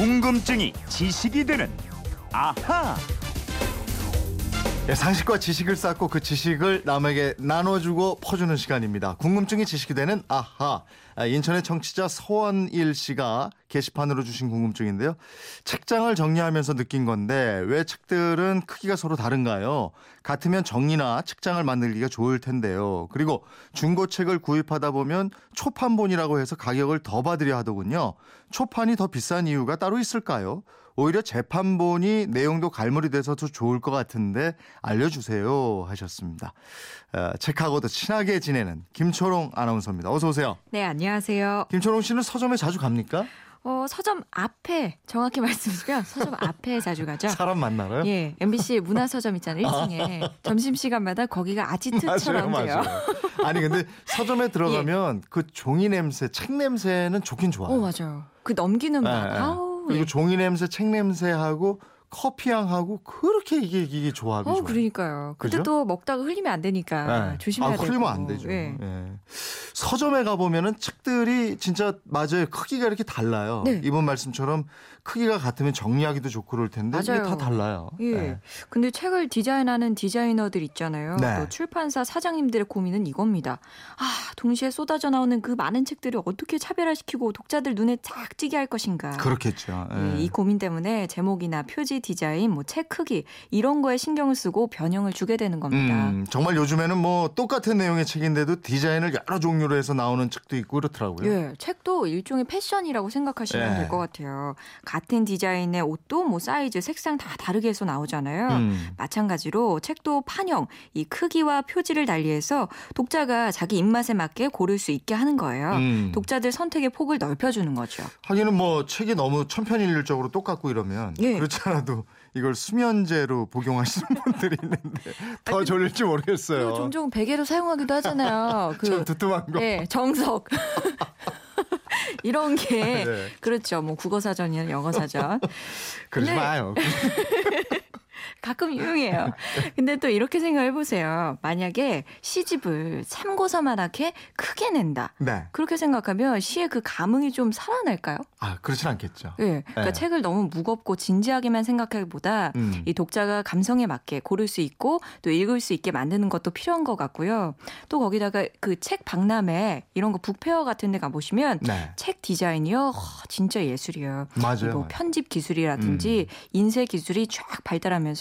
궁금증이 지식이 되는 아하. 예, 상식과 지식을 쌓고 그 지식을 남에게 나눠주고 퍼주는 시간입니다. 궁금증이 지식이 되는 아하. 아, 인천의 청취자 서원일 씨가 게시판으로 주신 궁금증인데요. 책장을 정리하면서 느낀 건데 왜 책들은 크기가 서로 다른가요? 같으면 정리나 책장을 만들기가 좋을 텐데요. 그리고 중고책을 구입하다 보면 초판본이라고 해서 가격을 더 받으려 하더군요. 초판이 더 비싼 이유가 따로 있을까요? 오히려 재판본이 내용도 갈무리 돼서 더 좋을 것 같은데 알려주세요 하셨습니다. 어, 책하고도 친하게 지내는 김초롱 아나운서입니다. 어서 오세요. 네, 안녕하세요. 김초롱 씨는 서점에 자주 갑니까? 어, 서점 앞에 정확히 말씀드리면 서점 앞에 자주 가죠. 사람 만나러요? 예, MBC 문화서점 있잖아요. 1층에 점심 시간마다 거기가 아지트처럼 맞아요, 돼요. 맞아요. 아니 근데 서점에 들어가면 그 종이 냄새, 책 냄새는 좋긴 좋아요. 어, 맞아요. 그 넘기는 맛. 예, 예. 아우. 그리고 예. 종이 냄새, 책 냄새하고 커피 향하고 그렇게 이게 이게 조합이 어, 좋아요. 그러니까요. 근데 그죠? 또 먹다가 흘리면 안 되니까 네. 조심해야 아, 되고. 흘리면 안 되죠. 예. 예. 서점에 가 보면은 책들이 진짜 맞아요. 크기가 이렇게 달라요. 네. 이번 말씀처럼 크기가 같으면 정리하기도 좋고 그럴 텐데 이게 맞아요. 다 달라요. 예. 예. 근데 책을 디자인하는 디자이너들 있잖아요. 네. 또 출판사 사장님들의 고민은 이겁니다. 아, 동시에 쏟아져 나오는 그 많은 책들을 어떻게 차별화시키고 독자들 눈에 쫙 띄게 할 것인가. 그렇겠죠. 예. 예, 이 고민 때문에 제목이나 표지 디자인, 뭐 책 크기 이런 거에 신경을 쓰고 변형을 주게 되는 겁니다. 음, 정말 요즘에는 뭐 똑같은 내용의 책인데도 디자인을 여러 종류로 해서 나오는 책도 있고 그렇더라고요. 예, 책도 일종의 패션이라고 생각하시면 예. 될것 같아요. 같은 디자인의 옷도 뭐 사이즈, 색상 다 다르게 해서 나오잖아요. 음. 마찬가지로 책도 판형, 이 크기와 표지를 달리해서 독자가 자기 입맛에 맞게 고를 수 있게 하는 거예요. 음. 독자들 선택의 폭을 넓혀주는 거죠. 하기는 뭐 책이 너무 천편일률적으로 똑같고 이러면 예. 그렇지 않아도 이걸 수면제로 복용하시는 분들이 있는데 더 졸릴지 모르겠어요. 종종 베개로 사용하기도 하잖아요. 그좀 두툼한 거. 네, 정석. 이런 게 네. 그렇죠. 뭐 국어 사전이나 영어 사전. 그러지 마요. 가끔 유용해요. 근데 또 이렇게 생각해 보세요. 만약에 시집을 참고서만하게 크게 낸다. 네. 그렇게 생각하면 시의 그 감흥이 좀 살아날까요? 아, 그렇진 않겠죠. 예. 그러니까 네. 책을 너무 무겁고 진지하게만 생각하기보다 음. 이 독자가 감성에 맞게 고를 수 있고 또 읽을 수 있게 만드는 것도 필요한 것 같고요. 또 거기다가 그 책 박람회 이런 거 북페어 같은 데 가보시면 네. 책 디자인이요. 허, 진짜 예술이에요. 맞아요. 뭐. 음. 편집 기술이라든지 인쇄 기술이 쫙 발달하면서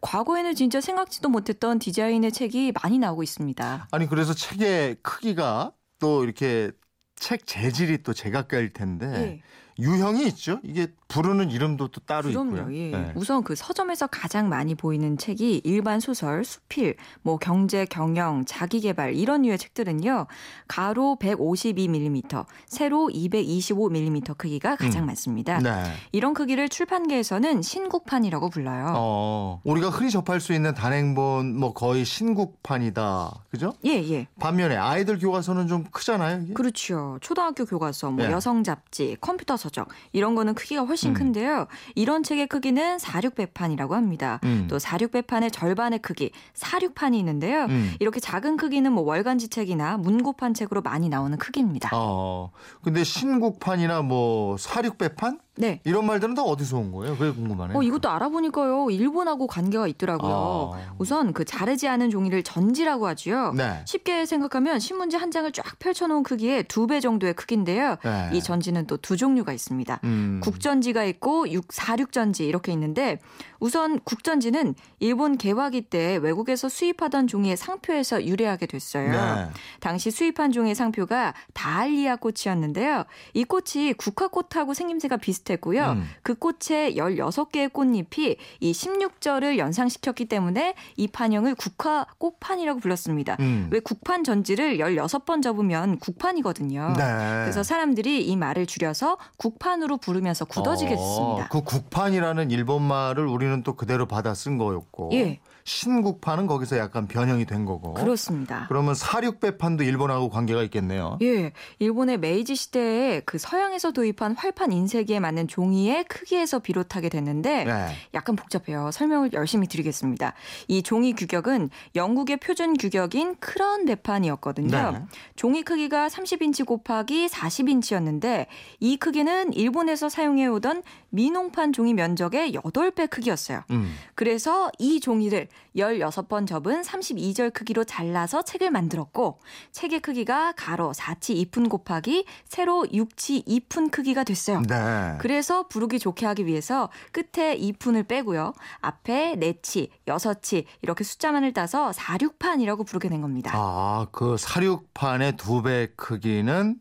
과거에는 진짜 생각지도 못했던 디자인의 책이 많이 나오고 있습니다. 아니 그래서 책의 크기가 또 이렇게 책 재질이 또 제각각일 텐데 예. 유형이 있죠. 이게 부르는 이름도 또 따로 그럼요. 있고요. 예. 네. 우선 그 서점에서 가장 많이 보이는 책이 일반 소설, 수필, 뭐 경제, 경영, 자기개발 이런 류의 책들은요. 가로 152mm, 세로 225mm 크기가 가장 음. 많습니다. 네. 이런 크기를 출판계에서는 신국판이라고 불러요. 어, 우리가 흔히 접할 수 있는 단행본 뭐 거의 신국판이다. 그죠? 예, 예. 반면에 아이들 교과서는 좀 크잖아요. 이게? 그렇죠. 초등학교 교과서, 뭐 네. 여성 잡지, 컴퓨터 서적 이런 거는 크기가 훨씬 음. 큰데요. 이런 책의 크기는 46배판이라고 합니다. 음. 또 46배판의 절반의 크기 46판이 있는데요. 음. 이렇게 작은 크기는 뭐 월간지 책이나 문고판 책으로 많이 나오는 크기입니다. 어. 근데 신국판이나 뭐 사륙배판 네. 이런 말들은 다 어디서 온 거예요? 그게 궁금하네요. 어, 이것도 알아보니까요. 일본하고 관계가 있더라고요. 아. 우선 그 자르지 않은 종이를 전지라고 하지요. 네. 쉽게 생각하면 신문지 한 장을 쫙 펼쳐놓은 크기의 두 배 정도의 크기인데요. 네. 이 전지는 또 두 종류가 있습니다. 음. 국전지가 있고 육, 사륙전지 이렇게 있는데 우선 국전지는 일본 개화기 때 외국에서 수입하던 종이의 상표에서 유래하게 됐어요. 네. 당시 수입한 종의 상표가 다알리아 꽃이었는데요. 이 꽃이 국화꽃하고 생김새가 비슷 했고요. 음. 그 꽃에 16개의 꽃잎이 이 16절을 연상시켰기 때문에 이 판형을 국화 꽃판이라고 불렀습니다. 음. 왜 국판 전지를 16번 접으면 국판이거든요. 네. 그래서 사람들이 이 말을 줄여서 국판으로 부르면서 굳어지게 어, 됐습니다. 그 국판이라는 일본 말을 우리는 또 그대로 받아 쓴 거였고 예. 신국판은 거기서 약간 변형이 된 거고. 그렇습니다. 그러면 사륙배판도 일본하고 관계가 있겠네요. 예, 일본의 메이지 시대에 그 서양에서 도입한 활판 인쇄기에 맞는 종이의 크기에서 비롯하게 됐는데 네. 약간 복잡해요. 설명을 열심히 드리겠습니다. 이 종이 규격은 영국의 표준 규격인 크런 배판이었거든요. 네. 종이 크기가 30인치 곱하기 40인치였는데 이 크기는 일본에서 사용해오던 민홍판 종이 면적의 8배 크기였어요. 음. 그래서 이 종이를 16번 접은 32절 크기로 잘라서 책을 만들었고 책의 크기가 가로 4치 2푼 곱하기 세로 6치 2푼 크기가 됐어요. 네. 그래서 부르기 좋게 하기 위해서 끝에 2푼을 빼고요. 앞에 4치, 6치 이렇게 숫자만을 따서 468이라고 부르게 된 겁니다. 아, 그 사육판의 두 배 크기는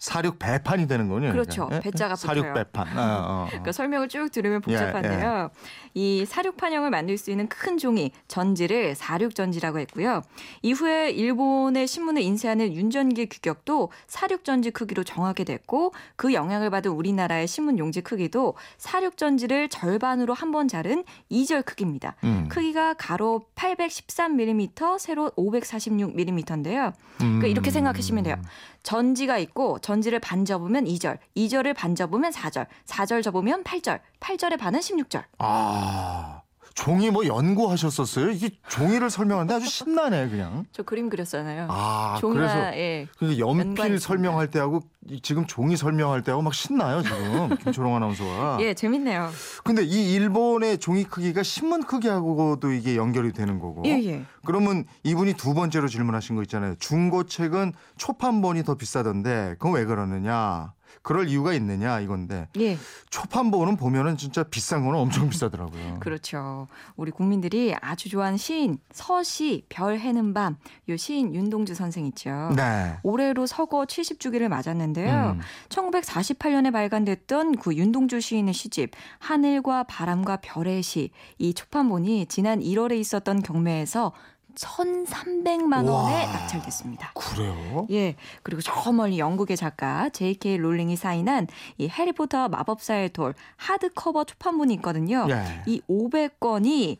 사육 배판이 되는 거군요. 그렇죠. 그러니까. 배자가 붙어요. 배판. 어, 어, 어. 그러니까 설명을 쭉 들으면 예, 복잡한데요. 이 사륙 판형을 만들 수 있는 큰 종이 전지를 사륙 전지라고 했고요. 이후에 일본의 신문을 인쇄하는 윤전기 규격도 사륙 전지 크기로 정하게 됐고 그 영향을 받은 우리나라의 신문 용지 크기도 사륙 전지를 절반으로 한 번 자른 2절 크기입니다. 음. 크기가 가로 813mm, 세로 546mm인데요. 그러니까 음. 이렇게 생각하시면 돼요. 전지가 있고 전지를 반 접으면 2절, 2절을 반 접으면 4절, 4절 접으면 8절, 8절의 반은 16절. 아, 종이 뭐 연구하셨었어요? 이게 종이를 설명하는데 아주 신나네, 그냥. 저 그림 그렸잖아요. 아, 종이가 그래서 예. 연필. 설명할 때하고 이- 지금 종이 설명할 때하고 막 신나요, 지금. 김초롱 아나운서가. 예, 재밌네요. 근데 이 일본의 종이 크기가 신문 크기하고도 이게 연결이 되는 거고. 예, 예. 그러면 이분이 두 번째로 질문하신 거 있잖아요. 중고책은 초판본이 더 비싸던데 그건 왜 그러느냐? 그럴 이유가 있느냐 이건데 예. 초판본은 보면은 진짜 비싼 거는 엄청 비싸더라고요. 그렇죠. 우리 국민들이 아주 좋아하는 시인 서시 별 해는 밤. 요 시인 윤동주 선생 있죠. 네. 올해로 서거 70주기를 맞았는데요. 음. 1948년에 발간됐던 그 윤동주 시인의 시집 하늘과 바람과 별의 시 이 초판본이 지난 1월에 있었던 경매에서 1,300만 원에 와. 낙찰됐습니다. 그래요? 예. 그리고 저 멀리 영국의 작가 J.K. 롤링이 사인한 이 해리포터 마법사의 돌 하드커버 초판본이 있거든요. 예. 이 500건이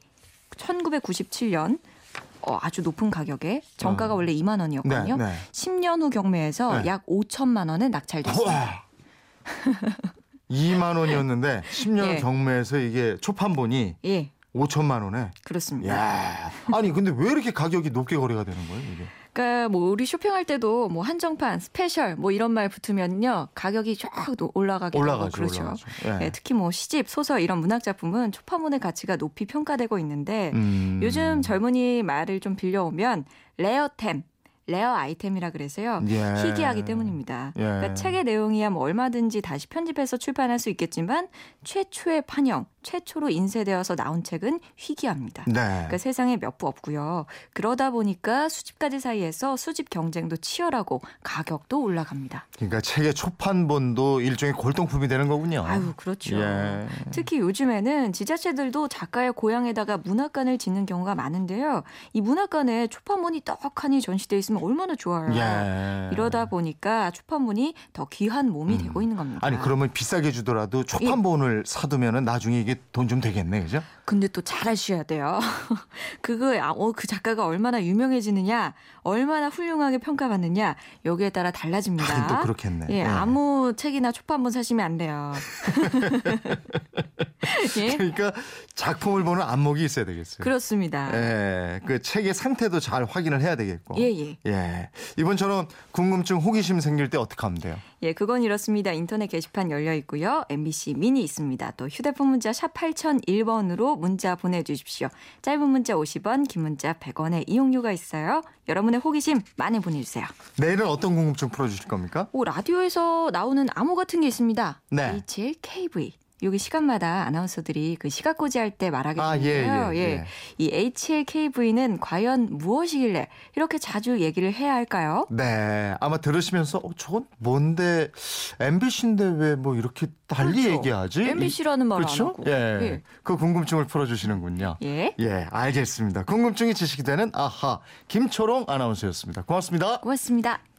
1997년 어, 아주 높은 가격에 정가가 어. 원래 2만 원이었거든요. 네, 네. 10년 후 경매에서 네. 약 5천만 원에 낙찰됐습니다. 와. 2만 원이었는데 10년 예. 경매에서 이게 초판본이 예, 5천만 원에. 그렇습니다. 야. 아니 근데 왜 이렇게 가격이 높게 거래가 되는 거예요, 이게? 그러니까 뭐 우리 쇼핑할 때도 뭐 한정판, special 뭐 이런 말 붙으면요 가격이 쫙 하고 올라가죠, 그렇죠. 올라가죠. 예. 예, 특히 뭐 시집, 소설 이런 문학 작품은 초판본의 가치가 높이 평가되고 있는데 음. 요즘 젊은이 말을 좀 빌려오면 rare템, rare item이라 그래서요. 예. 희귀하기 때문입니다. 예. 그러니까 책의 내용이야 뭐 얼마든지 다시 편집해서 출판할 수 있겠지만 최초의 판형, 최초로 인쇄되어서 나온 책은 희귀합니다. 네. 그러니까 세상에 몇 부 없고요. 그러다 보니까 수집가들 사이에서 수집 경쟁도 치열하고 가격도 올라갑니다. 그러니까 책의 초판본도 일종의 골동품이 되는 거군요. 아유, 그렇죠. 예. 특히 요즘에는 지자체들도 작가의 고향에다가 문학관을 짓는 경우가 많은데요. 이 문학관에 초판본이 떡하니 전시돼 있으면 얼마나 좋아요. 예. 이러다 보니까 초판본이 더 귀한 몸이 음. 되고 있는 겁니다. 아니 그러면 비싸게 주더라도 초판본을 사두면은 나중에 이게 돈 좀 되겠네, 그죠? 근데 또 잘 아셔야 돼요. 그거 아, 어, 그 작가가 얼마나 유명해지느냐, 얼마나 훌륭하게 평가받느냐 여기에 따라 달라집니다. 또 그렇겠네. 예, 예. 아무 책이나 초판본 사시면 안 돼요. 예, 그러니까 작품을 보는 안목이 있어야 되겠어요. 그렇습니다. 예, 그 책의 상태도 잘 확인을 해야 되겠고. 예, 예. 예. 이번처럼 궁금증, 호기심 생길 때 어떻게 하면 돼요? 예, 그건 이렇습니다. 인터넷 게시판 열려 있고요. MBC 미니 있습니다. 또 휴대폰 문자 샵 8001번으로 문자 보내주십시오. 짧은 문자 50원, 긴 문자 100원의 이용료가 있어요. 여러분의 호기심 많이 보내주세요. 내일은 어떤 궁금증 풀어주실 겁니까? 오, 라디오에서 나오는 암호 같은 게 있습니다. 네. HLKV. 여기 시간마다 아나운서들이 그 시각고지 할 때 말하게 아, 예, 되는데요. 예, 예. 이 HLKV는 과연 무엇이길래 이렇게 자주 얘기를 해야 할까요? 네. 아마 들으시면서 어, 저건 뭔데 MBC인데 왜 뭐 이렇게 달리 그렇죠. 얘기하지? MBC라는 말안 그렇죠? 하고. 예. 예. 그 궁금증을 풀어주시는군요. 예. 예, 알겠습니다. 궁금증이 지식이 되는 아하 김초롱 아나운서였습니다. 고맙습니다. 고맙습니다.